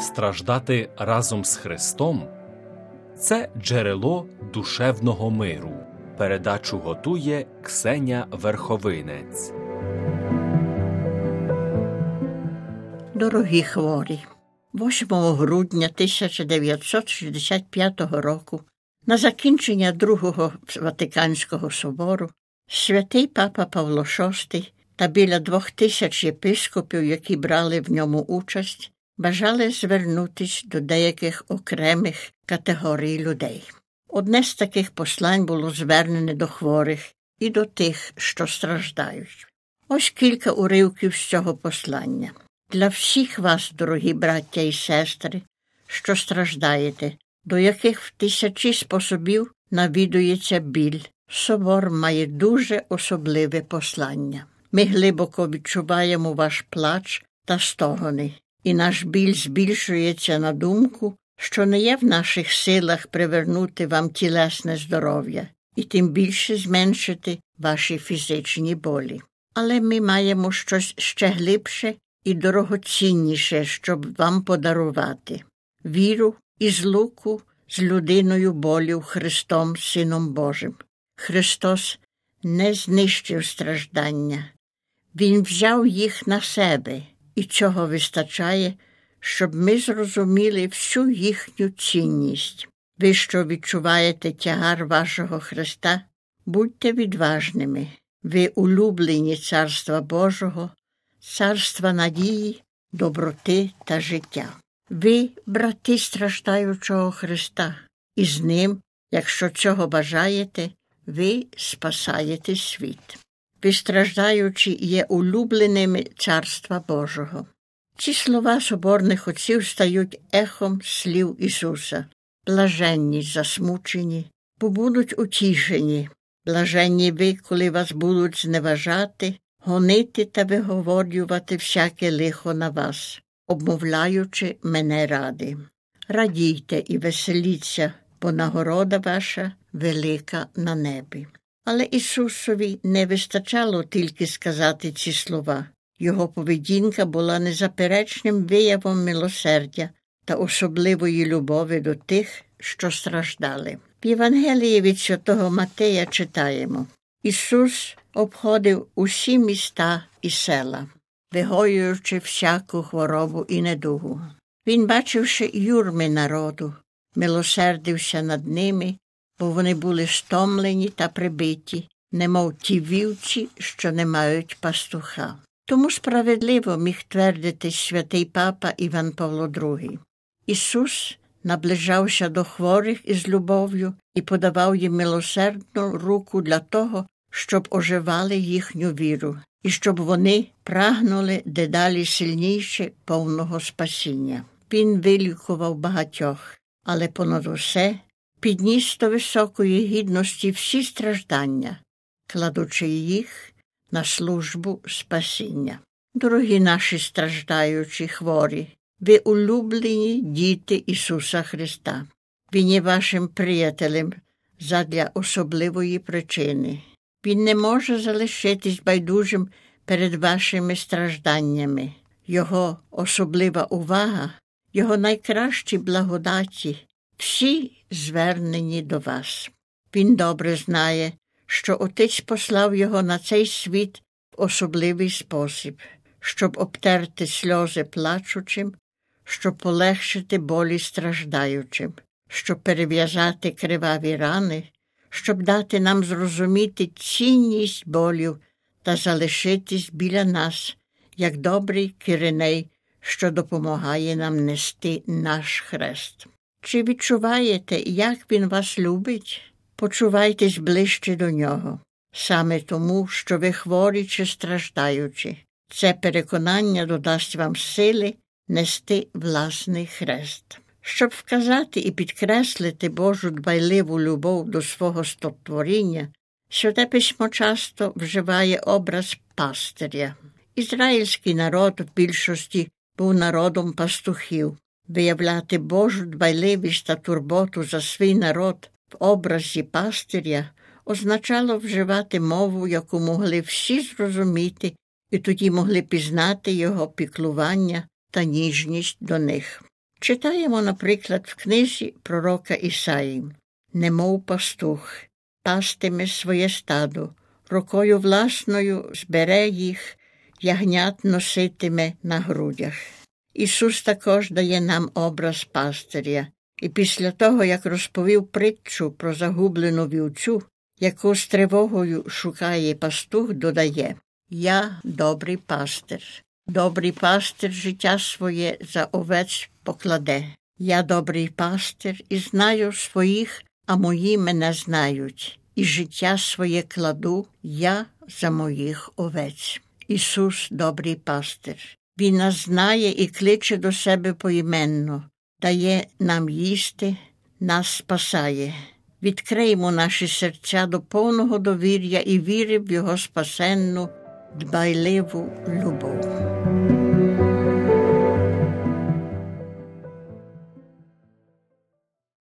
страждати разом з Христом це джерело душевного миру. Передачу готує Ксеня Верховинець. Дорогі хворі, 8 грудня 1965 року, на закінчення Другого Ватиканського собору, святий папа Павло VI та біля двох тисяч єпископів, які брали в ньому участь, бажали звернутися до деяких окремих категорій людей. Одне з таких послань було звернене до хворих і до тих, що страждають. Ось кілька уривків з цього послання. Для всіх вас, дорогі браття і сестри, що страждаєте, до яких в тисячі способів навідується біль, собор має дуже особливе послання. Ми глибоко відчуваємо ваш плач та стогони, і наш біль збільшується на думку, що не є в наших силах привернути вам тілесне здоров'я і тим більше зменшити ваші фізичні болі. Але ми маємо щось ще глибше і дорогоцінніше, щоб вам подарувати віру і злуку з людиною болю Христом, Сином Божим. Христос не знищив страждання, Він взяв їх на себе, і цього вистачає, щоб ми зрозуміли всю їхню цінність. Ви, що відчуваєте тягар вашого Христа, будьте відважними, ви улюблені Царства Божого, царства надії, доброти та життя. Ви, брати страждаючого Христа, і з ним, якщо цього бажаєте, ви спасаєте світ. Ви страждаючі є улюбленими Царства Божого. Ці слова соборних отців стають ехом слів Ісуса, блаженні, засмучені, бо будуть утішені, блаженні ви, коли вас будуть зневажати, гонити та виговорювати всяке лихо на вас, обмовляючи мене ради. Радійте і веселіться, бо нагорода ваша велика на небі. Але Ісусові не вистачало тільки сказати ці слова. Його поведінка була незаперечним виявом милосердя та особливої любові до тих, що страждали. В Євангелії від святого Матея читаємо Ісус обходив усі міста і села, вигоюючи всяку хворобу і недугу. Він, бачивши юрми народу, милосердився над ними, бо вони були стомлені та прибиті, немов ті вівці, що не мають пастуха. Тому справедливо міг твердити святий папа Іван Павло II. Ісус наближався до хворих із любов'ю і подавав їм милосердну руку для того, щоб оживали їхню віру, і щоб вони прагнули дедалі сильніше повного спасіння. Він вилікував багатьох, але понад усе підніс до високої гідності всі страждання, кладучи їх на службу спасіння. Дорогі наші страждаючі хворі, ви улюблені діти Ісуса Христа. Він є вашим приятелем задля особливої причини. Він не може залишитись байдужим перед вашими стражданнями. Його особлива увага, його найкращі благодаті, всі звернені до вас. Він добре знає, що Отець послав його на цей світ в особливий спосіб, щоб обтерти сльози плачучим, щоб полегшити болі страждаючим, щоб перев'язати криваві рани, щоб дати нам зрозуміти цінність болів та залишитись біля нас, як добрий кириней, що допомагає нам нести наш хрест. Чи відчуваєте, як він вас любить? Почувайтесь ближче до нього, саме тому, що ви хворі чи страждаючи. Це переконання додасть вам сили нести власний хрест. Щоб вказати і підкреслити Божу дбайливу любов до свого створіння, Святе письмо часто вживає образ пастиря. Ізраїльський народ в більшості був народом пастухів. Виявляти Божу дбайливість та турботу за свій народ в образі пастиря означало вживати мову, яку могли всі зрозуміти, і тоді могли пізнати його піклування та ніжність до них. Читаємо, наприклад, в книзі пророка Ісаї немов пастух, пастиме своє стадо, рукою власною збере їх, ягнят носитиме на грудях. Ісус також дає нам образ пастиря, і після того, як розповів притчу про загублену вівцю, яку з тривогою шукає пастух, додає Я добрий пастир. Добрий пастир життя своє за овець покладе. Я добрий пастир і знаю своїх, а мої мене знають, і життя своє кладу я за моїх овець. Ісус добрий пастир. Він нас знає і кличе до себе поіменно, дає нам їсти, нас спасає. Відкриємо наші серця до повного довір'я і віри в Його спасенну, дбайливу любов.